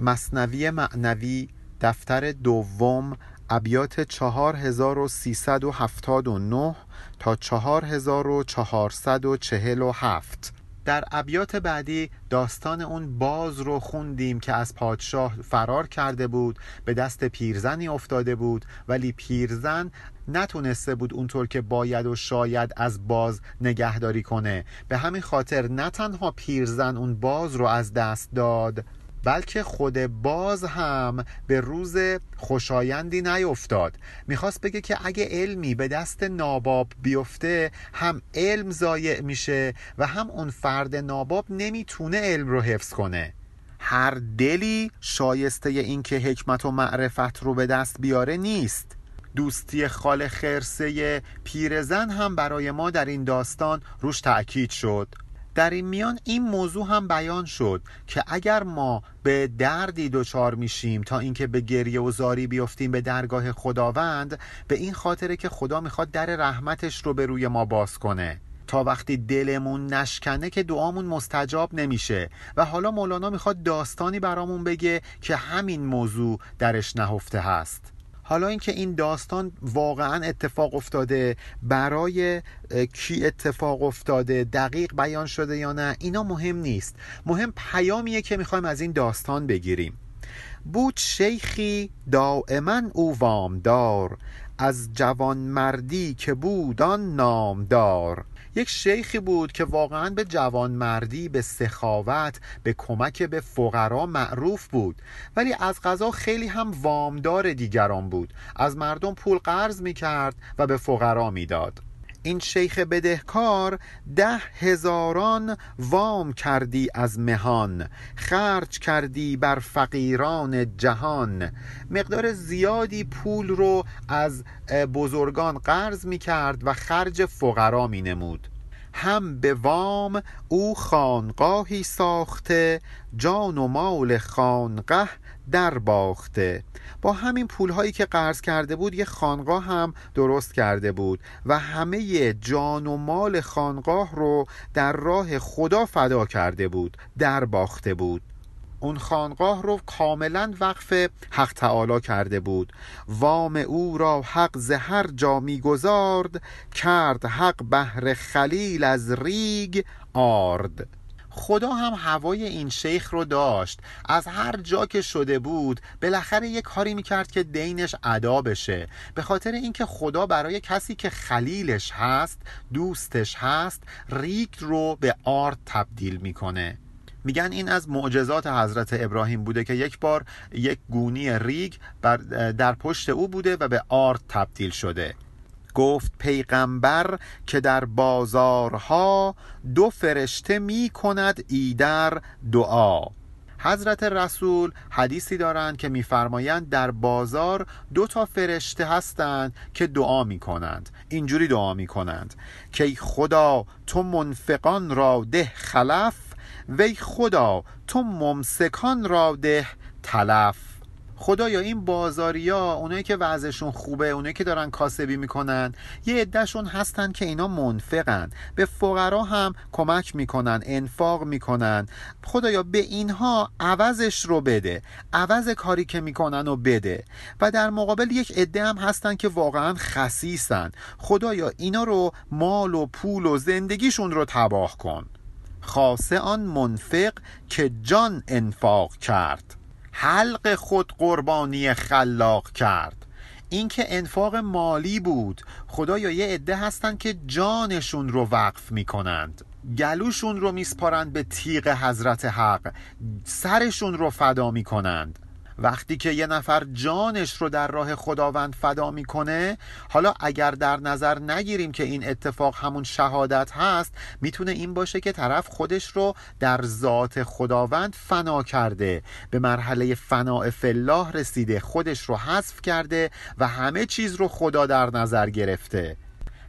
مصنوی معنوی دفتر دوم ابیات 4379 تا 4447 در ابیات بعدی داستان اون باز رو خوندیم که از پادشاه فرار کرده بود به دست پیرزنی افتاده بود ولی پیرزن نتونسته بود اونطور که باید و شاید از باز نگهداری کنه. به همین خاطر نه تنها پیرزن اون باز رو از دست داد بلکه خود باز هم به روز خوشایندی نیفتاد. می‌خواست بگه که اگه علمی به دست ناباب بیفته هم علم ضایع میشه و هم اون فرد ناباب نمی‌تونه علم رو حفظ کنه. هر دلی شایسته این که حکمت و معرفت رو به دست بیاره نیست. دوستی خال خرسه پیرزن هم برای ما در این داستان روش تأکید شد. در این میان این موضوع هم بیان شد که اگر ما به دردی دچار میشیم تا اینکه به گریه و زاری بیفتیم به درگاه خداوند به این خاطره که خدا می‌خواد در رحمتش رو به روی ما باز کنه. تا وقتی دلمون نشکنه که دعامون مستجاب نمیشه. و حالا مولانا می‌خواد داستانی برامون بگه که همین موضوع درش نهفته هست. حالا اینکه این داستان واقعا اتفاق افتاده برای کی اتفاق افتاده دقیق بیان شده یا نه اینا مهم نیست. مهم پیامیه که می‌خوایم از این داستان بگیریم. بود شیخی دائما او وامدار از جوان مردی که بود آن نامدار. یک شیخی بود که واقعا به جوانمردی به سخاوت به کمک به فقرا معروف بود. ولی از غذا خیلی هم وامدار دیگران بود. از مردم پول قرض می کرد و به فقرا می‌داد. این شیخ بدهکار ده هزاران وام کردی از مهان خرج کردی بر فقیران جهان. مقدار زیادی پول رو از بزرگان قرض می کرد و خرج فقرا می نمود هم به وام او خانقاهی ساخته جان و مال خانقه در باخته. با همین پولهایی که قرض کرده بود یه خانقاه هم درست کرده بود و همه جان و مال خانقاه رو در راه خدا فدا کرده بود در باخته بود. اون خانقاه رو کاملا وقف حق تعالی کرده بود. وام او را حق زهر جا می‌گذارد کرد حق بهر خلیل از ریگ آرد. خدا هم هوای این شیخ رو داشت. از هر جا که شده بود بالاخره یه کاری می‌کرد که دینش ادا بشه. به خاطر اینکه خدا برای کسی که خلیلش هست دوستش هست ریگ رو به آرد تبدیل می‌کنه. میگن این از معجزات حضرت ابراهیم بوده که یک بار یک گونی ریگ در پشت او بوده و به آرد تبدیل شده. گفت پیغمبر که در بازارها دو فرشته می کند ایدر دعا. حضرت رسول حدیثی دارند که میفرمایند در بازار دو تا فرشته هستند که دعا می کنند اینجوری دعا می کنند که خدا تو منفقان را ده خلف وی خدا تو ممسکان را ده تلف. خدایا این بازاریا اونایی که وضعشون خوبه اونایی که دارن کاسبی می‌کنن یه عدهشون هستن که اینا منفقن. به فقرا هم کمک می‌کنن انفاق می‌کنن. خدایا به اینها عوضش رو بده. عوض کاری که می‌کنن و بده. و در مقابل یک عده هم هستن که واقعا خسیسن خدایا اینا رو مال و پول و زندگیشون رو تباه کن. خاصه آن منفق که جان انفاق کرد حلق خود قربانی خلاق کرد. اینکه انفاق مالی بود خدایا یه عده هستن که جانشون رو وقف می‌کنند. گلوشون رو میسپارند به تیغ حضرت حق سرشون رو فدا می‌کنند. وقتی که یه نفر جانش رو در راه خداوند فدا می‌کنه حالا اگر در نظر نگیریم که این اتفاق همون شهادت هست می‌تونه این باشه که طرف خودش رو در ذات خداوند فنا کرده به مرحله فناع فلاح رسیده خودش رو حذف کرده و همه چیز رو خدا در نظر گرفته.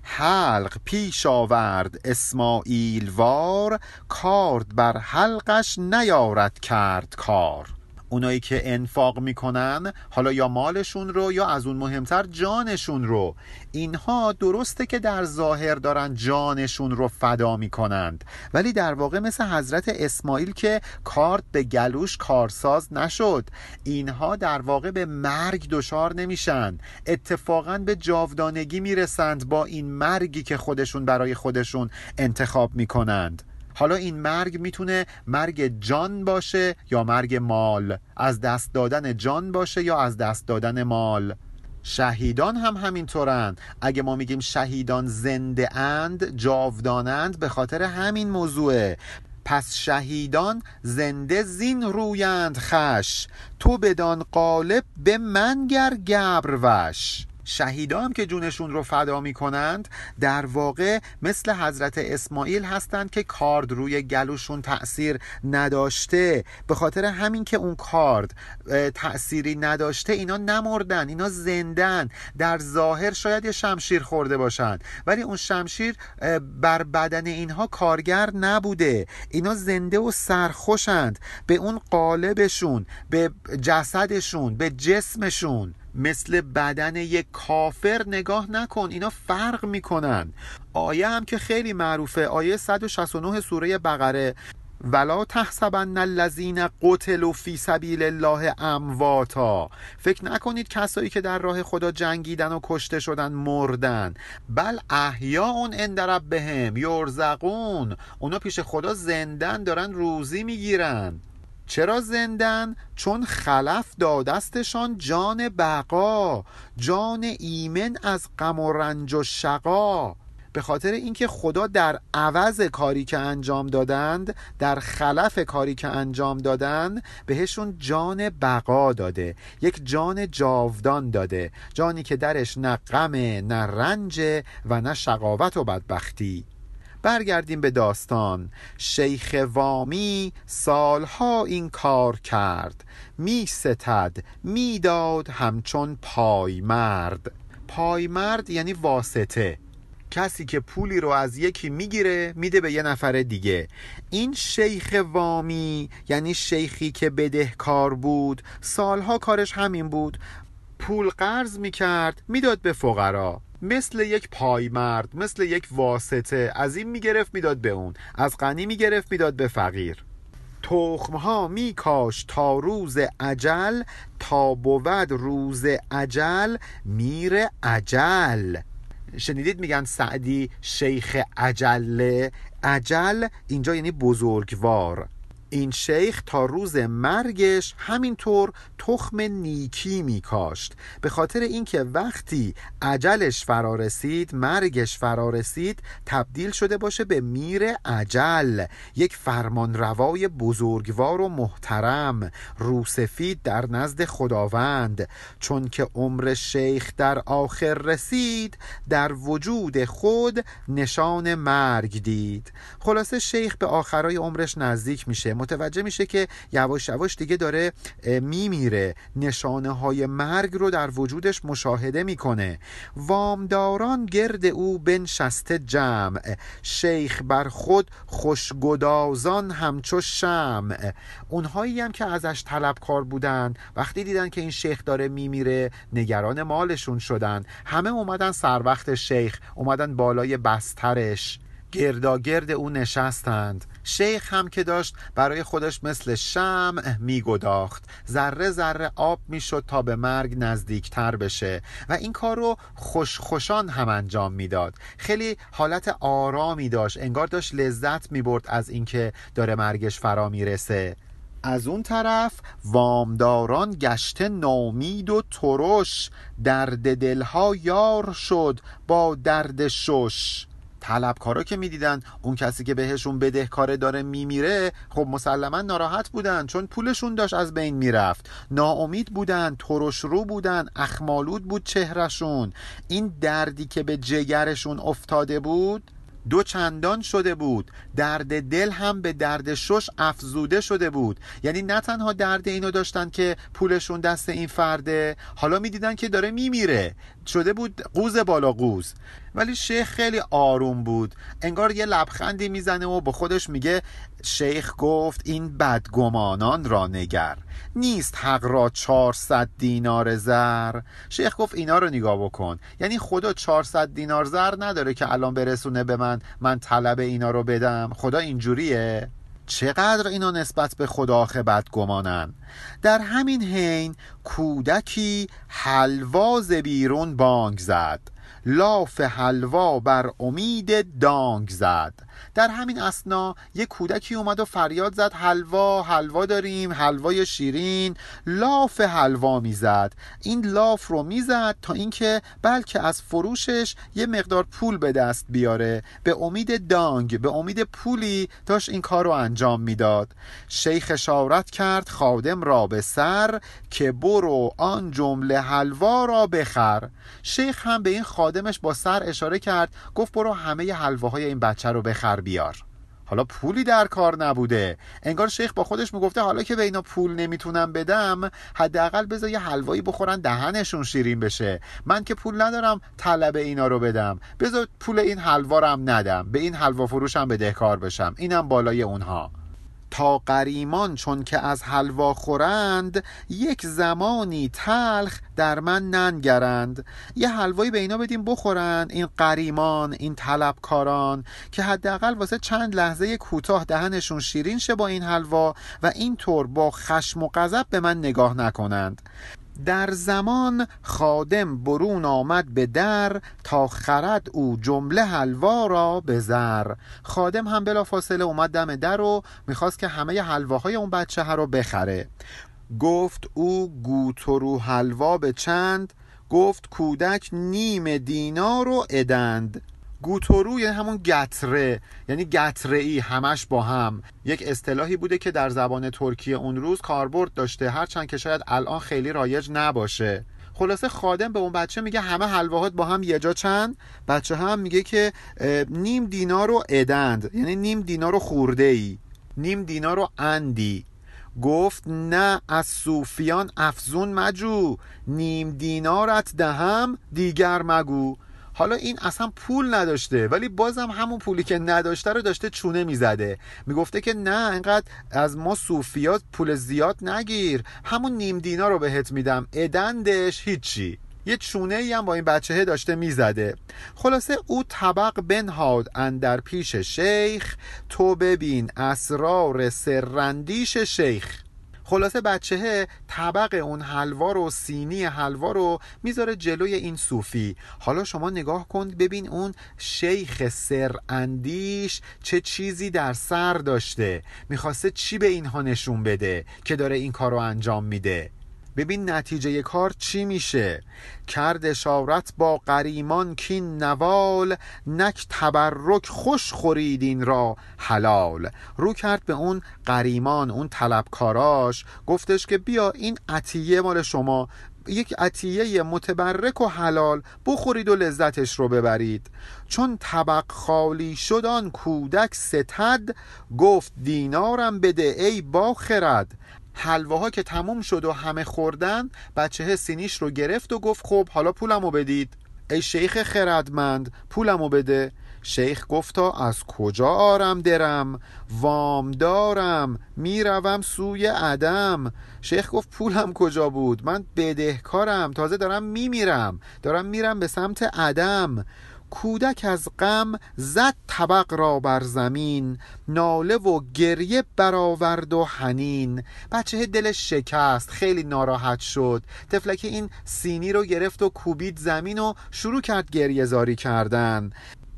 حلق پیش آورد اسماعیل وار کارد بر حلقش نیارد کرد کار. اونایی که انفاق می‌کنن حالا یا مالشون رو یا از اون مهمتر جانشون رو. اینها درسته که در ظاهر دارن جانشون رو فدا می‌کنند. ولی در واقع مثل حضرت اسماعیل که کارت به گلوش کارساز نشد. اینها در واقع به مرگ دچار نمیشن. اتفاقا به جاودانگی می‌رسند با این مرگی که خودشون برای خودشون انتخاب می‌کنند. حالا این مرگ می‌تونه مرگ جان باشه یا مرگ مال؟ از دست دادن جان باشه یا از دست دادن مال؟ شهیدان هم همینطورند اگه ما میگیم شهیدان زنده اند جاودانند به خاطر همین موضوعه. پس شهیدان زنده زین رویند خش. تو بدان قالب به منگر گبر وش. شهیدا هم که جونشون رو فدا می کنند در واقع مثل حضرت اسماعیل هستند که کارد روی گلوشون تأثیر نداشته. به خاطر همین که اون کارد تأثیری نداشته اینا نمردن اینا زندن. در ظاهر شاید یه شمشیر خورده باشند ولی اون شمشیر بر بدن اینها کارگر نبوده. اینا زنده و سرخوشند. به اون قالبشون به جسدشون به جسمشون. مثل بدن یک کافر نگاه نکن اینا فرق می‌کنن. آیه هم که خیلی معروفه آیه 169 سوره بقره ولا تحسبن الذین قتلوا فی سبیل الله امواتا فکر نکنید کسایی که در راه خدا جنگیدن و کشته شدن مردن. بل اون عند ربهم یرزقون. اونا پیش خدا زندن دارن روزی می‌گیرن. چرا زندن؟ چون خلف دادستشان جان بقا جان ایمن از غم و رنج و شقا به خاطر اینکه خدا در عوض کاری که انجام دادند در خلف کاری که انجام دادند بهشون جان بقا داده یک جان جاودان داده جانی که درش نه غم نه رنج و نه شقاوت و بدبختی برگردیم به داستان. شیخ وامی سالها این کار کرد. می ستد می داد همچون پایمرد. پایمرد یعنی واسطه. کسی که پولی رو از یکی می‌گیره میده به یه نفر دیگه. این شیخ وامی یعنی شیخی که بدهکار بود سالها کارش همین بود. پول قرض می‌کرد می‌داد به فقرا. مثل یک پایمرد مثل یک واسطه. از این می‌گرفت می‌داد به اون. از غنی می‌گرفت می‌داد به فقیر. تخمها میکاش تا روز عجل تا بود روز عجل میر عجل شنیدید میگن سعدی شیخ عجل عجل اینجا یعنی بزرگوار. این شیخ تا روز مرگش همینطور تخم نیکی می کاشت به خاطر اینکه وقتی عجلش فرا رسید مرگش فرا رسید تبدیل شده باشه به میر عجل یک فرمان روای بزرگوار و محترم روسفید در نزد خداوند. چون که عمر شیخ در آخر رسید در وجود خود نشان مرگ دید. خلاصه شیخ به آخرای عمرش نزدیک میشه. متوجه میشه که یواش یواش دیگه داره میمیره. نشانه های مرگ رو در وجودش مشاهده می‌کنه. وامداران گرد او بنشسته جمع. شیخ بر خود خوشگدازان همچو شمع. اونهایی هم که ازش طلبکار بودن وقتی دیدن که این شیخ داره میمیره نگران مالشون شدن. همه اومدن سر وقت شیخ اومدن بالای بسترش. گرداگرد او نشستند. شیخ هم که داشت برای خودش مثل شمع میگداخت. ذره ذره آب می‌شد تا به مرگ نزدیکتر بشه و این کار رو خوشخوشان هم انجام می‌داد. خیلی حالت آرامی داشت. انگار داشت لذت می‌برد از اینکه داره مرگش فرا می‌رسه. از اون طرف وامداران گشته نامید و ترش. درد دلها یار شد با درد شش. طلبکارا که می‌دیدن اون کسی که بهشون بدهکاره داره میمیره خب مسلما ناراحت بودن چون پولشون داشت از بین می‌رفت. ناامید بودن ترش رو بودن اخمالود بود چهرشون این دردی که به جگرشون افتاده بود دو چندان شده بود. درد دل هم به درد شش افزوده شده بود. یعنی نه تنها درد اینو داشتن که پولشون دست این فرده حالا می‌دیدن که داره میمیره. شده بود قوز بالا قوز. ولی شیخ خیلی آروم بود. انگار یه لبخندی می‌زنه و با خودش میگه شیخ گفت این بدگمانان را نگر. نیست حق را 400 دینار زر. شیخ گفت اینا رو نگاه بکن. یعنی خدا 400 دینار زر نداره که الان برسونه به من. من طلب اینا رو بدم. خدا اینجوریه؟ چقدر اینا نسبت به خدا بدگمانن در همین حین کودکی حلواز بیرون بانگ زد. لاف حلوا بر امید دانگ زد. در همین اسنا یه کودکی اومد و فریاد زد حلوا حلوا داریم حلوای شیرین. لاف حلوا می‌زد. این لاف رو می‌زد تا اینکه بلکه از فروشش یه مقدار پول به دست بیاره. به امید دانگ به امید پولی داشت این کار رو انجام می‌داد. شیخ اشارت کرد خادم را به سر که برو آن جمله حلوا را بخر. شیخ هم به این خادمش با سر اشاره کرد گفت برو همه حلواهای این بچه رو بخر. بیار. حالا پولی در کار نبوده. انگار شیخ با خودش می‌گفته حالا که به اینا پول نمی‌تونم بدم حداقل بذار یه حلوایی بخورن دهنشون شیرین بشه. من که پول ندارم طلب اینا رو بدم. بذار پول این حلوا رو هم ندم. به این حلوا فروشم بدهکار بشم. اینم بالای اونها. تا قریمان چون که از حلوا خورند یک زمانی تلخ در من ننگرند. یه حلوایی به اینا بدیم بخورن این قریمان این طلبکاران که حداقل واسه چند لحظه کوتاه دهنشون شیرین شه با این حلوا و اینطور با خشم و غضب به من نگاه نکنند. در زمان خادم برون آمد به در تا خرد او جمله حلوا را به زر. خادم هم بلا فاصله اومد دم در و می‌خواست که همه حلواهای اون بچه ها رو بخره. گفت او گوترو حلوا به چند؟ گفت کودک نیم دینار رو ادند. گوتورو یعنی همون گتره یعنی گتره ای همش با هم. یک اصطلاحی بوده که در زبان ترکیه اون روز کاربرد داشته هرچند که شاید الان خیلی رایج نباشه. خلاصه خادم به اون بچه میگه همه حلواهات با هم یه جا چند؟ بچه هم میگه که نیم دینار رو ادند. یعنی نیم دینار رو خورده ای نیم دینار رو اندی. گفت نه از صوفیان افزون مجو. نیم دینارت دهم دیگر مگو. حالا این اصلا پول نداشته ولی بازم همون پولی که نداشته رو داشته چونه می‌زده. می‌گفته که نه اینقدر از ما صوفیات پول زیاد نگیر. همون نیم دینا رو بهت میدم. ادندش هیچی. یه چونه ای هم با این بچه داشته می‌زده. خلاصه او طبق بنهاد اندر پیش شیخ تو ببین اسرار سرندیش شیخ. خلاصه بچهه طبق اون حلوا رو سینی حلوا رو می‌ذاره جلوی این صوفی. حالا شما نگاه کن ببین اون شیخ سر اندیش چه چیزی در سر داشته. می‌خواسته چی به اینها نشون بده که داره این کار رو انجام میده؟ ببین نتیجه کار چی میشه. کرد اشارت با قریمان کین نوال نک تبرک خوش خورید را حلال. رو کرد به اون قریمان اون طلبکاراش گفتش که بیا این عطیه مال شما یک عطیه متبرک و حلال بخورید و لذتش رو ببرید. چون طبق خالی شد آن کودک ستد گفت دینارم بده ای با خرد حلواها که تموم شد و همه خوردن بچه سینیش رو گرفت و گفت خب حالا پولمو بدید. ای شیخ خردمند پولمو بده. شیخ گفتا از کجا آرم درم؟ وام دارم می‌روم سوی عدم. شیخ گفت پولم کجا بود؟ من بدهکارم تازه دارم میمیرم. دارم میرم به سمت عدم. کودک از غم زد طبق را بر زمین ناله و گریه برآورد و حنین. بچه دلش شکست خیلی ناراحت شد. تفلک این سینی رو گرفت و کوبید زمین و شروع کرد گریه زاری کردن.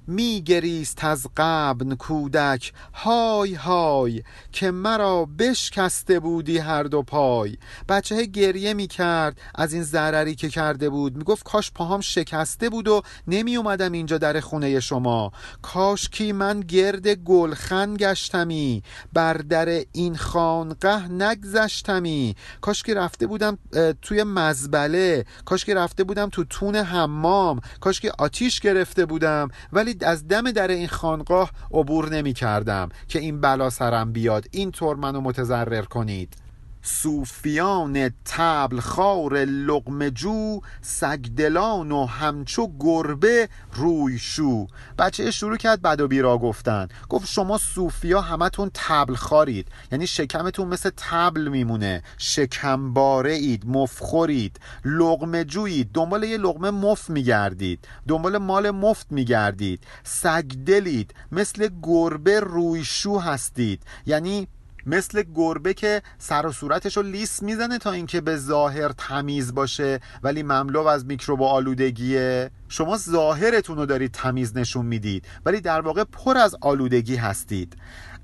میگریست از قبن کودک های های که مرا بشکسته بودی هر دو پای. بچه گریه می‌کرد از این ضرری که کرده بود. می‌گفت کاش پاهام شکسته بود و نمی اومدم اینجا در خونه شما. کاش کی من گرد گلخن گشتمی بر در این خانقه نگذشتمی. کاش که رفته بودم توی مزبله. کاش که رفته بودم تو تون حمام. کاش که آتیش گرفته بودم. ولی از دم در این خانقاه عبور نمی کردم که این بلا سرم بیاد این طور منو متضرر کنید. صوفیان تبل خار لقمجو سگدلان و همچو گربه روی شو. بچه شروع کرد بد و بیرا گفتن. گفت شما صوفیا همتون تبل خارید یعنی شکمتون مثل تبل میمونه. شکمباره اید مفخورید. لقمه جویید دنبال یه لقمه مف میگردید. دنبال مال مفت میگردید. سگدلید. مثل گربه روی شو هستید. یعنی مثل گربه که سر و صورتش رو لیس می‌زنه تا اینکه به ظاهر تمیز باشه ولی مملو از میکروب و آلودگیه. شما ظاهرتون رو دارید تمیز نشون می‌دید ولی در واقع پر از آلودگی هستید.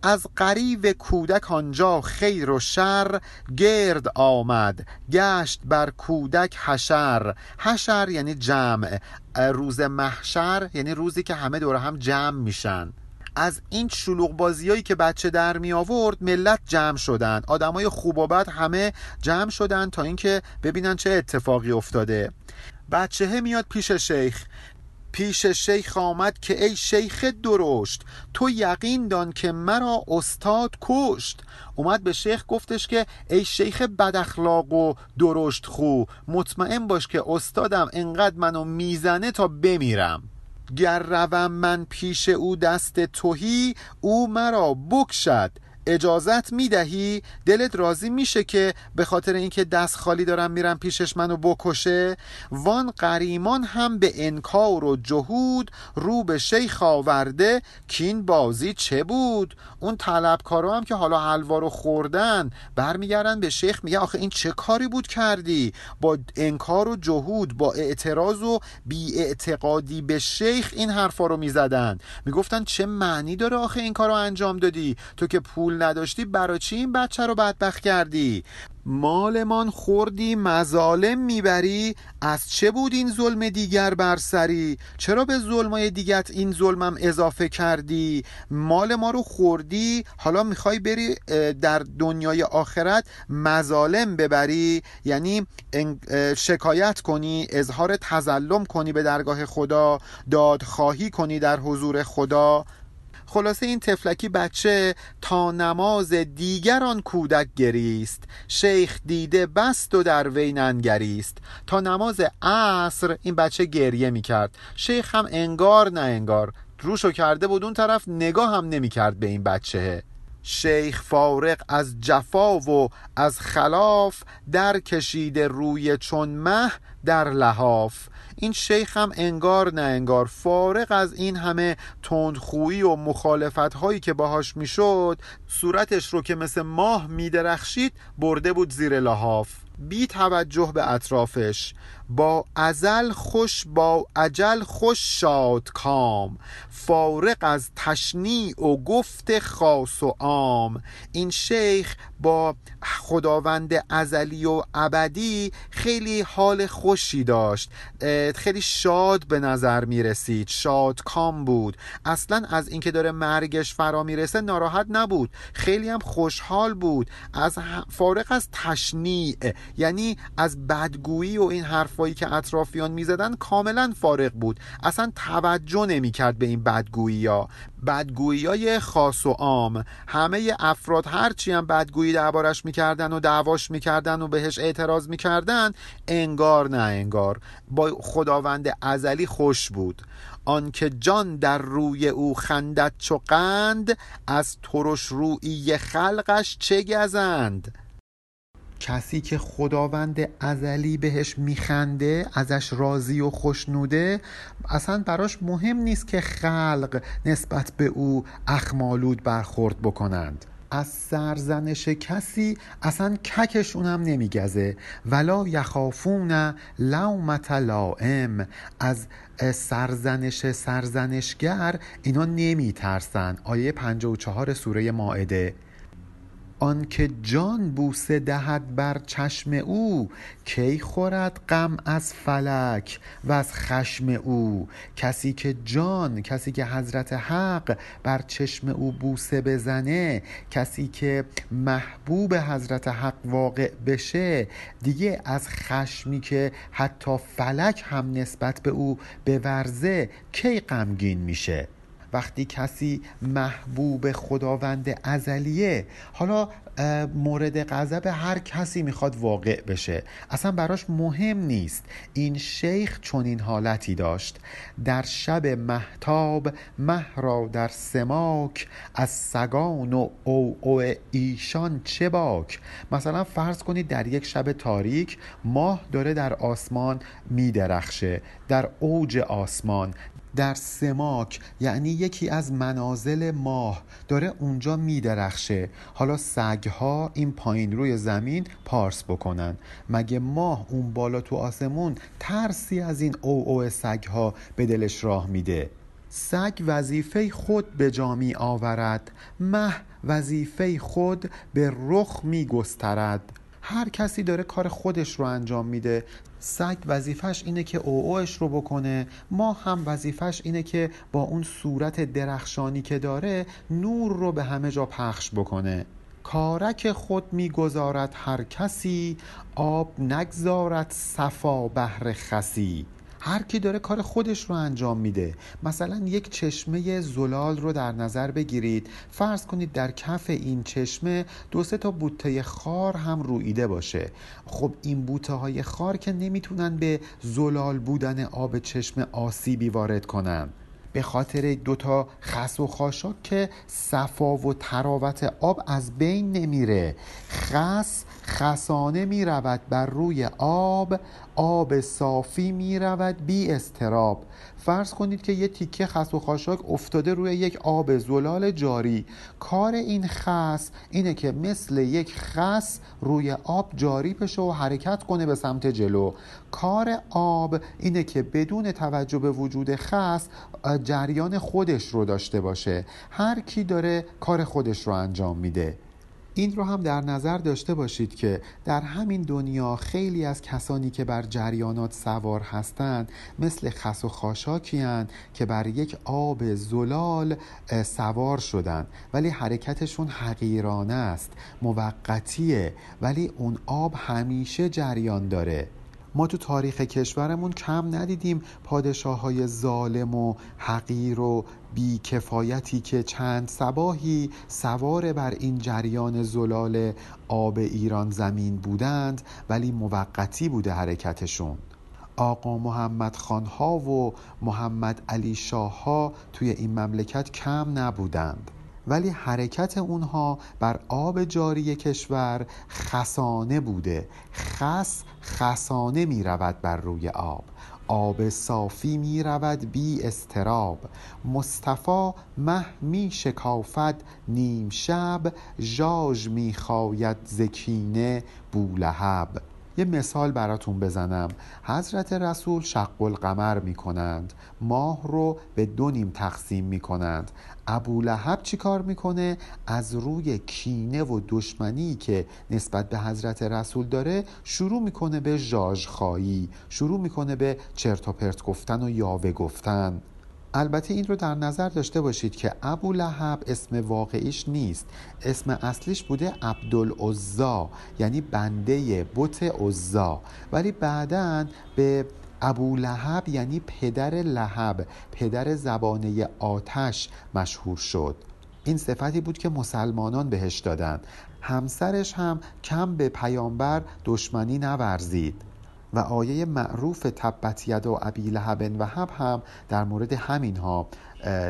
از قریب کودک آنجا خیر و شر گرد آمد گشت بر کودک حشر. حشر یعنی جمع روز محشر یعنی روزی که همه دور هم جمع میشن. از این شلوغ بازیایی که بچه در می آورد ملت جمع شدن. آدمای خوب و بد همه جمع شدن تا اینکه ببینن چه اتفاقی افتاده. بچه میاد پیش شیخ. پیش شیخ آمد که ای شیخ درشت تو یقین دان که مرا استاد کشت. اومد به شیخ گفتش که ای شیخ بد اخلاق و درشت خو مطمئن باش که استادم انقدر منو می‌زنه تا بمیرم. گر روم من پیش او دست توهی او مرا بکشد. اجازت می‌دهی؟ دلت راضی میشه که به خاطر اینکه دست خالی دارم میرم پیشش منو بکشه؟ وان قریمان هم به انکار و جهود رو به شیخ آورده کین بازی چه بود؟ اون طلبکارا هم که حالا حلوا رو خوردن برمیگردن به شیخ میگه آخه این چه کاری بود کردی؟ با انکار و جهود با اعتراض و بی اعتقادی به شیخ این حرفا رو می‌زدن. می‌گفتن چه معنی داره آخه این کار رو انجام دادی؟ تو که پول نداشتی برای چی این بچه رو بدبخت کردی؟ مالمان خوردی مظالم می‌بری. از چه بود این ظلم دیگر بر سری؟ چرا به ظلمای دیگت این ظلمم اضافه کردی؟ مال ما رو خوردی حالا می‌خوای بری در دنیای آخرت مظالم ببری. یعنی شکایت کنی اظهار تظلم کنی به درگاه خدا دادخواهی کنی در حضور خدا. خلاصه این تفلکی بچه تا نماز دیگران کودک گریست. شیخ دیده بست و در وی ننگریست. تا نماز عصر این بچه گریه می‌کرد. شیخ هم انگار نه انگار. روشو کرده بود اون طرف نگاه هم نمی‌کرد به این بچه. شیخ فارق از جفا و از خلاف در کشیده روی چون مه در لحاف. این شیخ هم انگار نه انگار فارغ از این همه تندخویی و مخالفت هایی که باهاش می‌شد صورتش رو که مثل ماه میدرخشید برده بود زیر لحاف. بی توجه به اطرافش. با ازل خوش با عجل خوش شاد کام فارق از تشنیع و گفت خاص و عام. این شیخ با خداوند ازلی و ابدی خیلی حال خوشی داشت. خیلی شاد به نظر می رسید. شاد کام بود. اصلا از اینکه داره مرگش فرا می‌رسه ناراحت نبود. خیلی هم خوشحال بود. از فارق از تشنیع یعنی از بدگویی و این حرفایی که اطرافیان می‌زدن کاملا فارغ بود. اصلا توجه نمی‌کرد به این بدگویی ها بدگویی های خاص و عام. همه افراد هرچی هم بدگویی دربارش می‌کردن و دعواش می‌کردن و بهش اعتراض می‌کردن انگار نه انگار. با خداوند ازلی خوش بود. آنکه جان در روی او خندت چو قند از ترش روی خلقش چه گزند؟ کسی که خداوند ازلی بهش میخنده ازش راضی و خوشنوده اصلا براش مهم نیست که خلق نسبت به او اخمالود برخورد بکنند. از سرزنش کسی اصلا ککشون هم نمیگزه. ولا یخافون لومت لائم. از سرزنش سرزنشگر اینا نمیترسن. آیه 54 سوره ماعده. آنکه جان بوسه دهد بر چشم او کی خورد غم از فلک و از خشم او؟ کسی که جان کسی که حضرت حق بر چشم او بوسه بزنه کسی که محبوب حضرت حق واقع بشه دیگه از خشمی که حتی فلک هم نسبت به او به ورزه کی غمگین میشه؟ وقتی کسی محبوب خداوند ازلیه حالا مورد غضب هر کسی می‌خواد واقع بشه. اصلا براش مهم نیست. این شیخ چون این حالتی داشت. در شب محتاب مه را در سماک از سگان و او او ایشان چه باک؟ مثلا فرض کنید در یک شب تاریک ماه داره در آسمان میدرخشه در اوج آسمان در سماک یعنی یکی از منازل ماه داره اونجا میدرخشه. حالا سگها این پایین روی زمین پارس بکنن. مگه ماه اون بالا تو آسمون ترسی از این او او سگها به دلش راه میده؟ سگ وظیفه خود به جا می آورد مه وظیفه خود به رخ می گسترد هر کسی داره کار خودش رو انجام میده. سگ وظیفش اینه که او اوش رو بکنه. ما هم وظیفش اینه که با اون صورت درخشانی که داره نور رو به همه جا پخش بکنه. کارک خود می‌گذارد هر کسی آب نگذارد صفا بهر خسی. هر کی داره کار خودش رو انجام میده. مثلا یک چشمه زلال رو در نظر بگیرید. فرض کنید در کف این چشمه دو سه تا بوته خار هم رویده باشه. خب این بوته های خار که نمی‌تونن به زلال بودن آب چشمه آسیبی وارد کنن. به خاطر دوتا خس و خاشاک که صفا و تراوت آب از بین نمیره. خس خسانه می رود بر روی آب آب صافی می رود بی استراب فرض کنید که یه تیکه خس و خاشاک افتاده روی یک آب زلال جاری. کار این خس اینه که مثل یک خس روی آب جاری بشه و حرکت کنه به سمت جلو. کار آب اینه که بدون توجه به وجود خس جریان خودش رو داشته باشه. هر کی داره کار خودش رو انجام میده. این رو هم در نظر داشته باشید که در همین دنیا خیلی از کسانی که بر جریانات سوار هستند مثل خس و خاشاکیان که بر یک آب زلال سوار شدن ولی حرکتشون حقیرانه است موقتیه. ولی اون آب همیشه جریان داره. ما تو تاریخ کشورمون کم ندیدیم پادشاه های ظالم و حقیر و بیکفایتی که چند سباهی سوار بر این جریان زلال آب ایران زمین بودند ولی موقتی بوده حرکتشون. آقا محمد خان ها و محمد علی شاه ها توی این مملکت کم نبودند. ولی حرکت اونها بر آب جاری کشور خسانه بوده. خس خسانه می رود بر روی آب. آب صافی می رود بی استراب مصطفی مه می شکافد نیم شب ژاژ می خاید زکینه بولهب. یه مثال براتون بزنم. حضرت رسول شق القمر می کنند. ماه رو به دو نیم تقسیم می کنند. ابو لحب چی کار می‌کنه؟ از روی کینه و دشمنی که نسبت به حضرت رسول داره شروع می‌کنه به خایی شروع می‌کنه به چرت و پرت گفتن و یاوه گفتن. البته این رو در نظر داشته باشید که ابو لحب اسم واقعیش نیست. اسم اصلیش بوده عبدالعزا یعنی بنده بت عزا. ولی بعدا به ابو لحب یعنی پدر لحب پدر زبانه آتش مشهور شد. این صفتی بود که مسلمانان بهش دادند. همسرش هم کم به پیامبر دشمنی نورزید. و آیه معروف تبت و ابی لهب و هب هم در مورد همین ها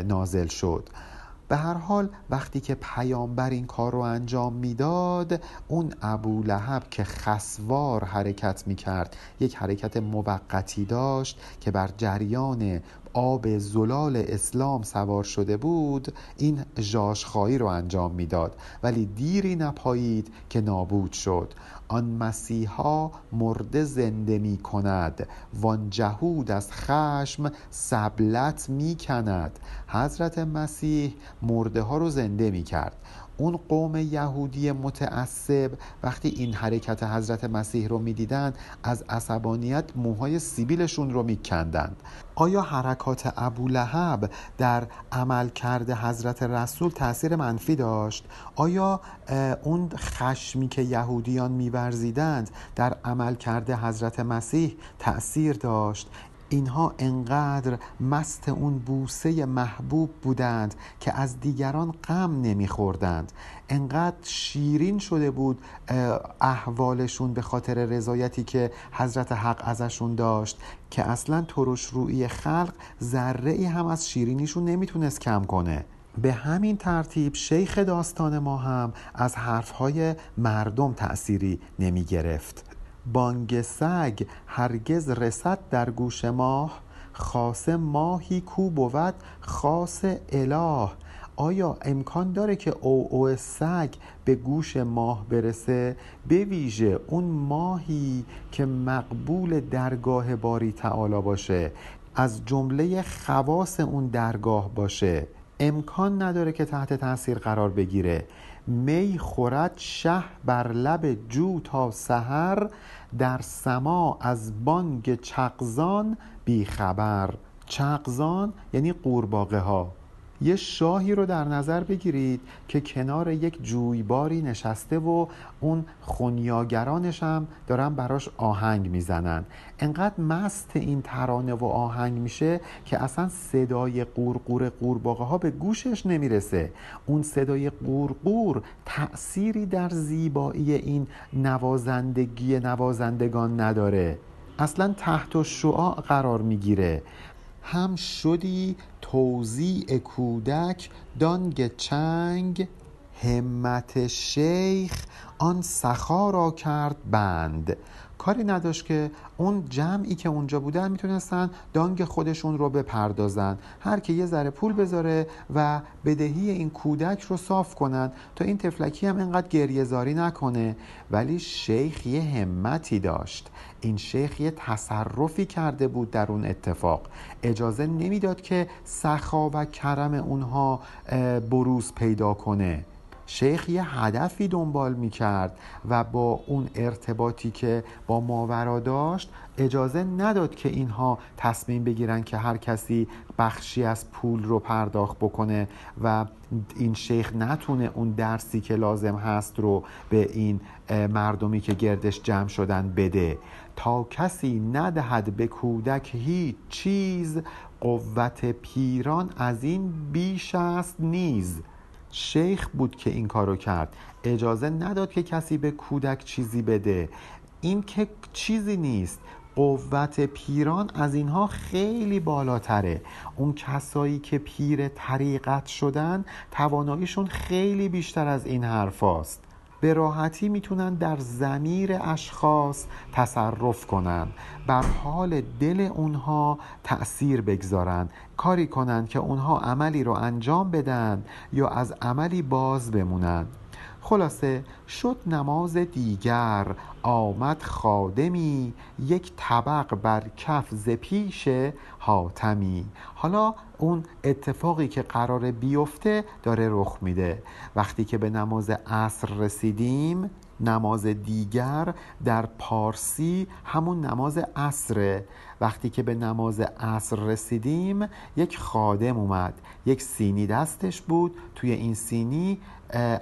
نازل شد. به هر حال وقتی که پیامبر این کار رو انجام می‌داد اون ابو لهب که خسوار حرکت می‌کرد یک حرکت موقتی داشت که بر جریان آب زلال اسلام سوار شده بود این جاشخایی رو انجام می‌داد. ولی دیری نپایید که نابود شد. آن مسیحا مرده زنده می کند. وان جهود از خشم سبلت می کند. حضرت مسیح مرده ها رو زنده می کرد. اون قوم یهودی متعصب وقتی این حرکت حضرت مسیح رو می‌دیدند از عصبانیت موهای سیبیلشون رو میکندند آیا حرکات ابو لحب در عمل کرده حضرت رسول تاثیر منفی داشت؟ آیا اون خشمی که یهودیان میورزیدند در عمل کرده حضرت مسیح تأثیر داشت؟ اینها انقدر مست اون بوسه محبوب بودند که از دیگران غم نمیخوردند. انقدر شیرین شده بود احوالشون به خاطر رضایتی که حضرت حق ازشون داشت که اصلا ترش روی خلق ذره ای هم از شیرینیشون نمی‌تونست کم کنه. به همین ترتیب شیخ داستان ما هم از حرفهای مردم تأثیری نمی گرفت بانگ سگ هرگز رسد در گوش ماه خاص ماهی کو بود خاص اله. آیا امکان داره که او او سگ به گوش ماه برسه؟ به ویژه اون ماهی که مقبول درگاه باری تعالی باشه. از جمله خواص اون درگاه باشه. امکان نداره که تحت تاثیر قرار بگیره. می خورد شه بر لب جو تا سحر در سما از بانگ چغزان بیخبر. چغزان یعنی قورباغه ها یه شاهی رو در نظر بگیرید که کنار یک جویباری نشسته و اون خونیاگرانش هم دارن براش آهنگ می‌زنن. انقدر مست این ترانه و آهنگ میشه که اصلا صدای قورقور قورباغه ها به گوشش نمی‌رسه. اون صدای قورقور تأثیری در زیبایی این نوازندگی نوازندگان نداره. اصلا تحت شعاع قرار می‌گیره. هم شدی توزیع کودک دانگ چنگ همت شیخ آن سخا را کرد بند. کاری نداشت که اون جمعی که اونجا بودن می‌تونستن دانگ خودشون رو بپردازن. هر که یه ذره پول بذاره و بدهی این کودک رو صاف کنن تا این تفلکی هم انقدر گریه زاری نکنه. ولی شیخ یه همتی داشت. این شیخ یه تصرفی کرده بود در اون اتفاق. اجازه نمی‌داد که سخا و کرم اونها بروز پیدا کنه. شیخ یه هدفی دنبال می کرد و با اون ارتباطی که با ماورا داشت اجازه نداد که اینها تصمیم بگیرن که هر کسی بخشی از پول رو پرداخت بکنه و این شیخ نتونه اون درسی که لازم هست رو به این مردمی که گردش جمع شدن بده. تا کسی ندهد به کودک هیچ چیز قوت پیران از این بیش است نیز. شیخ بود که این کارو کرد. اجازه نداد که کسی به کودک چیزی بده. این که چیزی نیست. قوت پیران از اینها خیلی بالاتره. اون کسایی که پیر طریقت شدن تواناییشون خیلی بیشتر از این حرف هاست. به راحتی می‌تونن در زمیر اشخاص تصرف کنن بر حال دل اونها تأثیر بگذارن. کاری کنند که اونها عملی رو انجام بدن یا از عملی باز بمونن. خلاصه شد نماز دیگر. آمد خادمی یک طبق بر کف ز پیش حاتمی. حالا اون اتفاقی که قرار بیفته داره رخ میده. وقتی که به نماز عصر رسیدیم نماز دیگر در پارسی همون نماز عصره. وقتی که به نماز عصر رسیدیم یک خادم اومد. یک سینی دستش بود. توی این سینی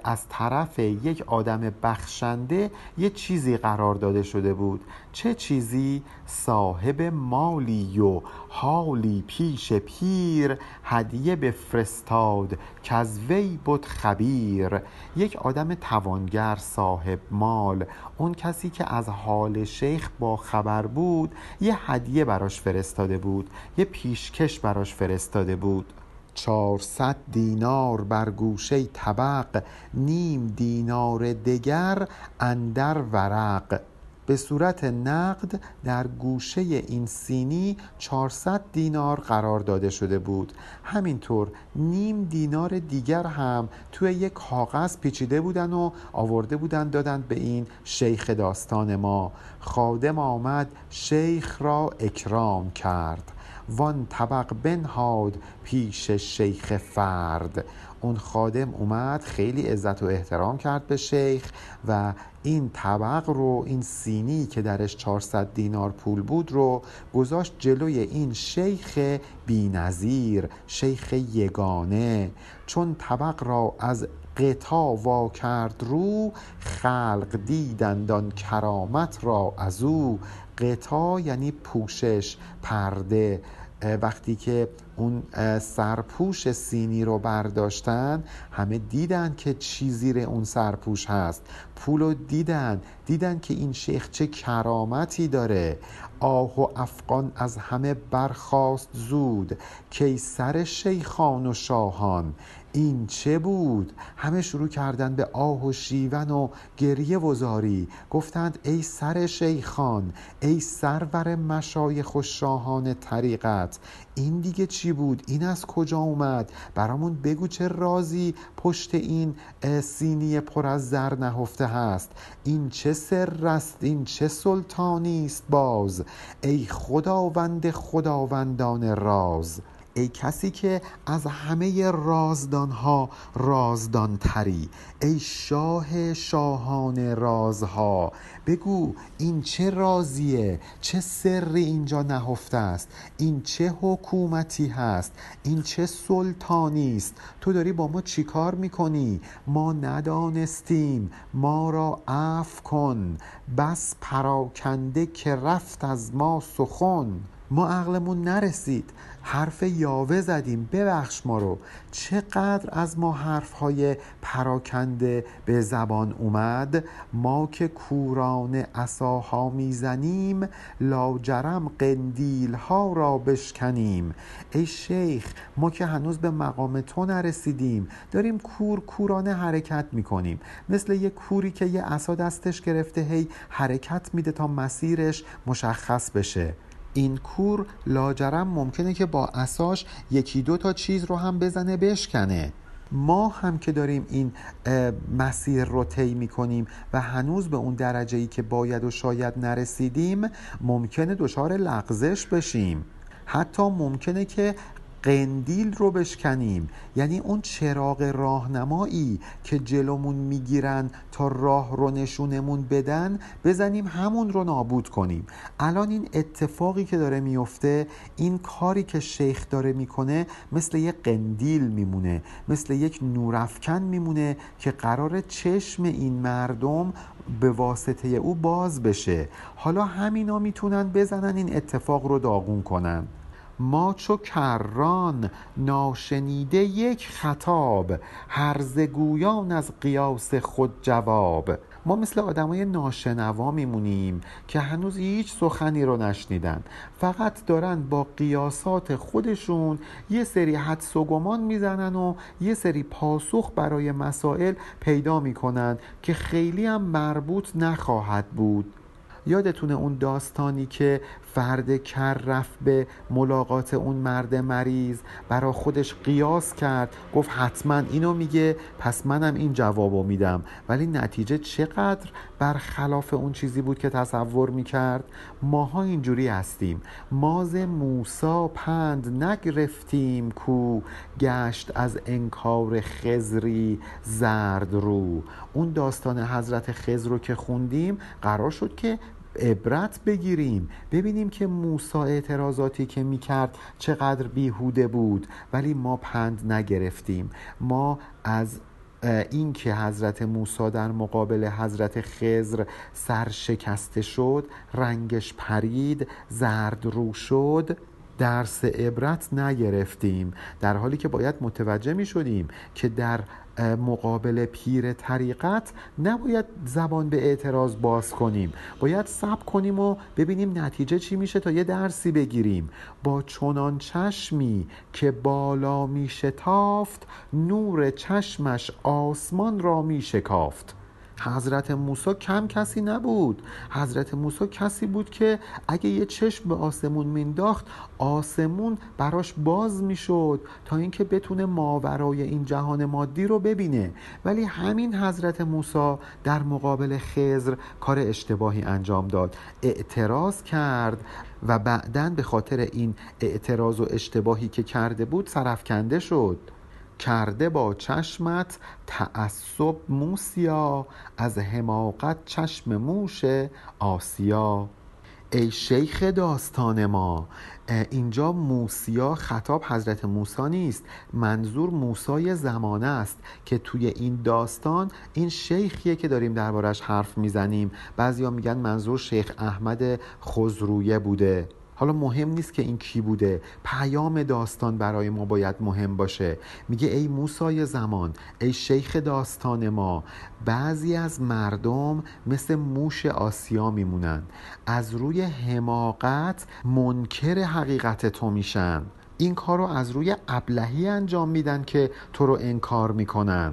از طرف یک آدم بخشنده یه چیزی قرار داده شده بود. چه چیزی؟ صاحب مالی و حالی پیش پیر هدیه بفرستاد که از وی بود خبیر. یک آدم توانگر صاحب مال. اون کسی که از حال شیخ با خبر بود یه هدیه براش فرستاده بود. یه پیشکش براش فرستاده بود. چهارصد دینار بر گوشه طبق نیم دینار دگر اندر ورق. به صورت نقد در گوشه این سینی 400 دینار قرار داده شده بود. همینطور نیم دینار دیگر هم توی یک کاغذ پیچیده بودن و آورده بودن دادن به این شیخ داستان ما. خادم آمد شیخ را اکرام کرد. وان طبق بنهاد پیش شیخ فرد. اون خادم اومد خیلی عزت و احترام کرد به شیخ و این طبق رو این سینی که درش 400 دینار پول بود رو گذاشت جلوی این شیخ بینظیر شیخ یگانه. چون طبق را از قطا وا کرد رو خلق دیدند آن کرامت را از او. قطا یعنی پوشش پرده. وقتی که اون سرپوش سینی رو برداشتن همه دیدن که چی زیر اون سرپوش هست. پول رو دیدن دیدن که این شیخ چه کرامتی داره. آه و افغان از همه برخواست زود. کیسر شیخان و شاهان. این چه بود؟ همه شروع کردن به آه و شیون و گریه و زاری. گفتند ای سر شیخان ای سرور مشایخ و شاهان طریقت. این دیگه چی بود؟ این از کجا اومد؟ برامون بگو چه رازی پشت این سینی پر از زر نهفته هست. این چه سر است؟ این چه سلطانی است باز؟ ای خداوند خداوندان راز. ای کسی که از همه رازدانها رازدان تری ای شاه شاهان رازها بگو این چه رازیه؟ چه سری اینجا نهفته است؟ این چه حکومتی هست؟ این چه سلطانی است؟ تو داری با ما چیکار می‌کنی؟ ما ندانستیم. ما را عفو کن. بس پراکنده که رفت از ما سخن. ما عقلمون نرسید. حرف یاوه زدیم. ببخش ما رو. چقدر از ما حرف های پراکنده به زبان اومد. ما که کوران اساها می‌زنیم لاجرم قندیل ها را بشکنیم. ای شیخ ما که هنوز به مقام تو نرسیدیم. داریم کور کورانه حرکت می‌کنیم. مثل یه کوری که یه اسا دستش گرفته هی حرکت میده تا مسیرش مشخص بشه. این کور لاجرم ممکنه که با اساش یکی دو تا چیز رو هم بزنه بشکنه. ما هم که داریم این مسیر رو طی می‌کنیم و هنوز به اون درجه ای که باید و شاید نرسیدیم ممکنه دچار لغزش بشیم. حتی ممکنه که قندیل رو بشکنیم. یعنی اون چراغ راهنمایی که جلومون می‌گیرن تا راه رو نشونمون بدن بزنیم همون رو نابود کنیم. الان این اتفاقی که داره میفته این کاری که شیخ داره می‌کنه مثل یک قندیل میمونه مثل یک نورافکن میمونه که قرار چشم این مردم به واسطه او باز بشه. حالا همینا می‌تونن بزنن این اتفاق رو داغون کنن. ما چو کران ناشنیده یک خطاب هرزگویان از قیاس خود جواب. ما مثل آدمای ناشنوا میمونیم که هنوز هیچ سخنی رو نشنیدن. فقط دارن با قیاسات خودشون یه سری حدس و گمان می‌زنن و یه سری پاسخ برای مسائل پیدا می‌کنن که خیلی هم مربوط نخواهد بود. یادتونه اون داستانی که فرد کر رفت به ملاقات اون مرد مریض برا خودش قیاس کرد. گفت حتما اینو میگه پس منم این جوابو میدم. ولی نتیجه چقدر برخلاف اون چیزی بود که تصور می‌کرد؟ ماها اینجوری هستیم. ماز موسا پند نگرفتیم کو. گشت از انکار خزری زرد رو. اون داستان حضرت خزر رو که خوندیم قرار شد که عبرت بگیریم. ببینیم که موسا اعتراضاتی که می‌کرد چقدر بیهوده بود. ولی ما پند نگرفتیم. ما از این که حضرت موسی در مقابل حضرت خزر سر شکسته شد رنگش پرید زرد رو شد. درس عبرت نگرفتیم. در حالی که باید متوجه می شدیم که در مقابل پیر طریقت نباید زبان به اعتراض باز کنیم. باید صبر کنیم و ببینیم نتیجه چی میشه تا یه درسی بگیریم. با چنان چشمی که بالا می شتافت نور چشمش آسمان را می شکافت حضرت موسی کم کسی نبود. حضرت موسی کسی بود که اگه یه چشم به آسمون مینداخت آسمون براش باز می‌شد تا اینکه بتونه ماورای این جهان مادی رو ببینه. ولی همین حضرت موسی در مقابل خزر کار اشتباهی انجام داد. اعتراض کرد و بعدا به خاطر این اعتراض و اشتباهی که کرده بود سرفکنده شد. کرده با چشمت تعصب موسیا از حماقت چشم موش آسیا. ای شیخ داستان ما اینجا موسیا خطاب حضرت موسی نیست منظور موسای زمانه است که توی این داستان این شیخیه که داریم دربارش حرف می‌زنیم. بعضیا میگن منظور شیخ احمد خزرویه بوده. حالا مهم نیست که این کی بوده. پیام داستان برای ما باید مهم باشه. میگه ای موسای زمان ای شیخ داستان ما بعضی از مردم مثل موش آسیا میمونن. از روی حماقت منکر حقیقت تو میشن. این کار رو از روی ابلهی انجام میدن که تو رو انکار می‌کنن.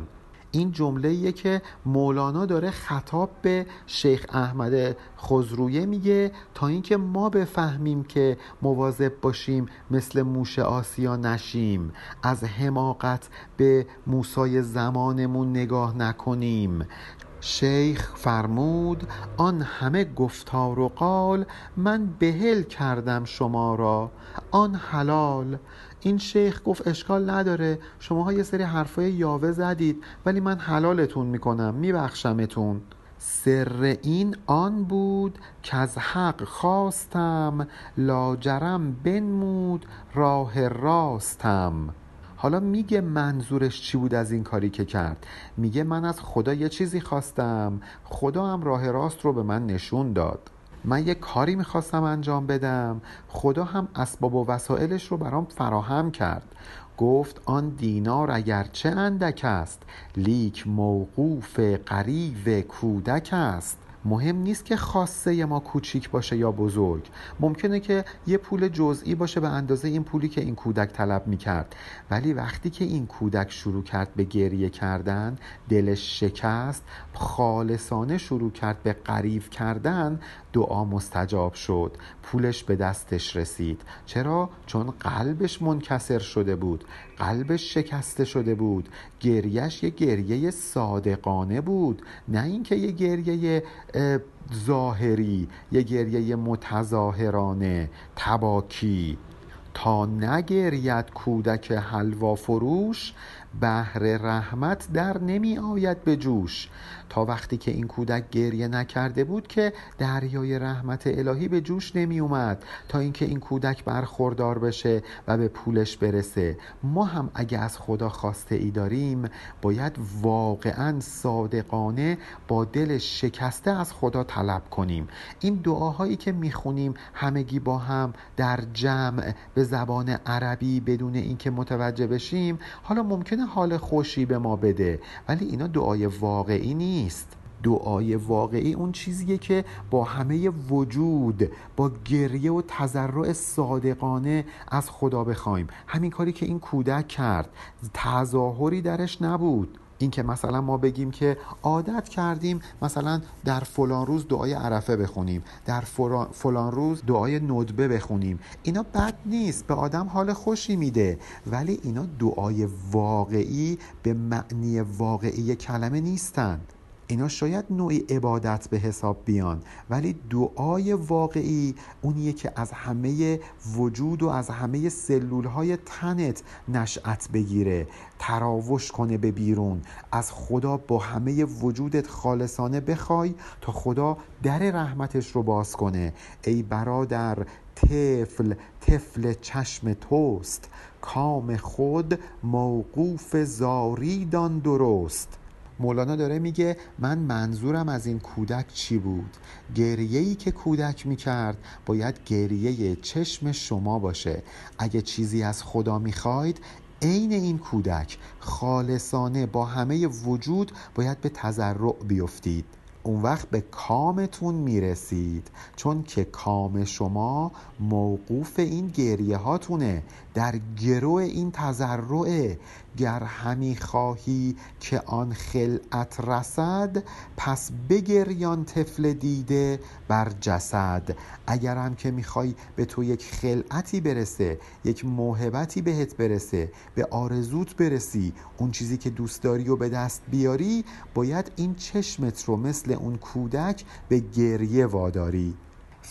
این جمله که مولانا داره خطاب به شیخ احمد خزرویه میگه تا اینکه ما بفهمیم که مواظب باشیم مثل موش آسیا نشیم از حماقت به موسای زمانمون نگاه نکنیم. شیخ فرمود آن همه گفتار و قال من بهل کردم شما را آن حلال این شیخ گفت اشکال نداره. شماها یه سری حرفای یاوه زدید ولی من حلالتون می‌کنم. میبخشمتون. سر این آن بود که از حق خواستم لاجرم بنمود راه راستم. حالا میگه منظورش چی بود از این کاری که کرد؟ میگه من از خدا یه چیزی خواستم. خدا هم راه راست رو به من نشون داد. من یه کاری می‌خواستم انجام بدم. خدا هم اسباب و وسایلش رو برام فراهم کرد. گفت آن دینار اگرچه اندک است لیک موقوف قریب کودک است. مهم نیست که خاصه ما کوچیک باشه یا بزرگ. ممکنه که یه پول جزئی باشه به اندازه این پولی که این کودک طلب می‌کرد. ولی وقتی که این کودک شروع کرد به گریه کردن دلش شکست خالصانه شروع کرد به قریب کردن دعا مستجاب شد. پولش به دستش رسید. چرا؟ چون قلبش منکسر شده بود. قلبش شکسته شده بود. گریهش یه گریه صادقانه بود. نه اینکه یه گریه ظاهری یه گریه متظاهرانه تباکی. تا نگرید کودک حلوا فروش بهر رحمت در نمی آید به جوش. تا وقتی که این کودک گریه نکرده بود که دریای رحمت الهی به جوش نمی اومد تا اینکه این کودک برخوردار بشه و به پولش برسه. ما هم اگه از خدا خواسته ای داریم باید واقعا صادقانه با دل شکسته از خدا طلب کنیم. این دعاهایی که می‌خونیم همگی با هم در جمع به زبان عربی بدون اینکه متوجه بشیم حالا ممکنه حال خوشی به ما بده ولی اینا دعای واقعی نیست. دعای واقعی اون چیزیه که با همه وجود با گریه و تضرع صادقانه از خدا بخوایم. همین کاری که این کودک کرد تظاهری درش نبود. این که مثلا ما بگیم که عادت کردیم مثلا در فلان روز دعای عرفه بخونیم در فلان روز دعای ندبه بخونیم. اینا بد نیست به آدم حال خوشی میده. ولی اینا دعای واقعی به معنی واقعی کلمه نیستند اینا شاید نوعی عبادت به حساب بیان ولی دعای واقعی اونیه که از همه وجود و از همه سلول های تنت نشأت بگیره تراوش کنه به بیرون از خدا با همه وجودت خالصانه بخوای تا خدا در رحمتش رو باز کنه. ای برادر طفل طفل چشم توست کام خود موقوف زاریدان درست. مولانا داره میگه من منظورم از این کودک چی بود؟ گریه‌ای که کودک می‌کرد باید گریه چشم شما باشه. اگه چیزی از خدا می‌خواید عین این کودک خالصانه با همه وجود باید به تضرع بیفتید. اون وقت به کامتون می‌رسید چون که کام شما موقوف این گریه هاتونه در گرو این تضرعه گر همی خواهی که آن خلعت رسد پس بگریان طفل دیده بر جسد. اگرم که می‌خوای به تو یک خلعتی برسه یک موهبتی بهت برسه به آرزوت برسی اون چیزی که دوست داری و به دست بیاری باید این چشمت رو مثل اون کودک به گریه واداری.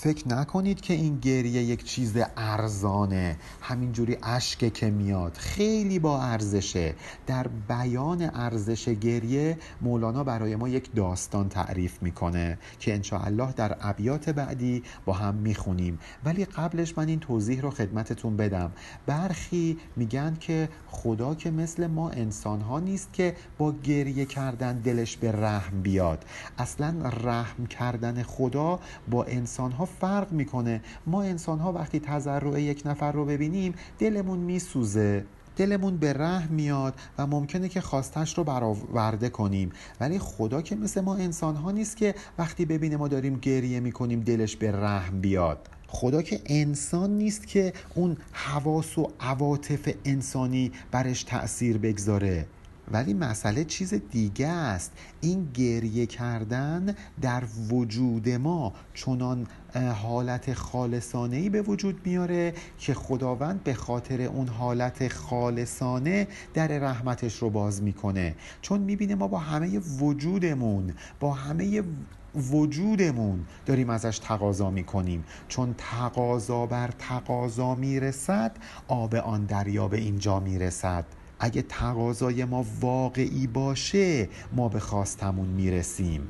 فکر نکنید که این گریه یک چیز ارزانه همینجوری اشکه که میاد. خیلی با ارزشه. در بیان ارزش گریه مولانا برای ما یک داستان تعریف می‌کنه که انشاءالله در ابیات بعدی با هم می‌خونیم. ولی قبلش من این توضیح رو خدمتتون بدم. برخی میگن که خدا که مثل ما انسان ها نیست که با گریه کردن دلش به رحم بیاد. اصلا رحم کردن خدا با انسان ها فرق می‌کنه. ما انسان ها وقتی تضرع یک نفر رو ببینیم دلمون میسوزه. دلمون به رحم میاد و ممکنه که خواستش رو برآورده کنیم. ولی خدا که مثل ما انسان ها نیست که وقتی ببینه ما داریم گریه می‌کنیم دلش به رحم بیاد. خدا که انسان نیست که اون حواس و عواطف انسانی برش تأثیر بگذاره. ولی مسئله چیز دیگه است. این گریه کردن در وجود ما چنان حالت خالصانه ای به وجود میاره که خداوند به خاطر اون حالت خالصانه در رحمتش رو باز می‌کنه. چون می‌بینه ما با همه وجودمون با همه وجودمون داریم ازش تقاضا می‌کنیم. چون تقاضا بر تقاضا می‌رسد آب آن دریا به اینجا می‌رسد. اگه تقاضای ما واقعی باشه ما به خواستمون می‌رسیم.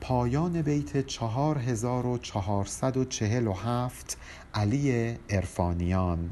پایان بیت 4447 علی ارفانیان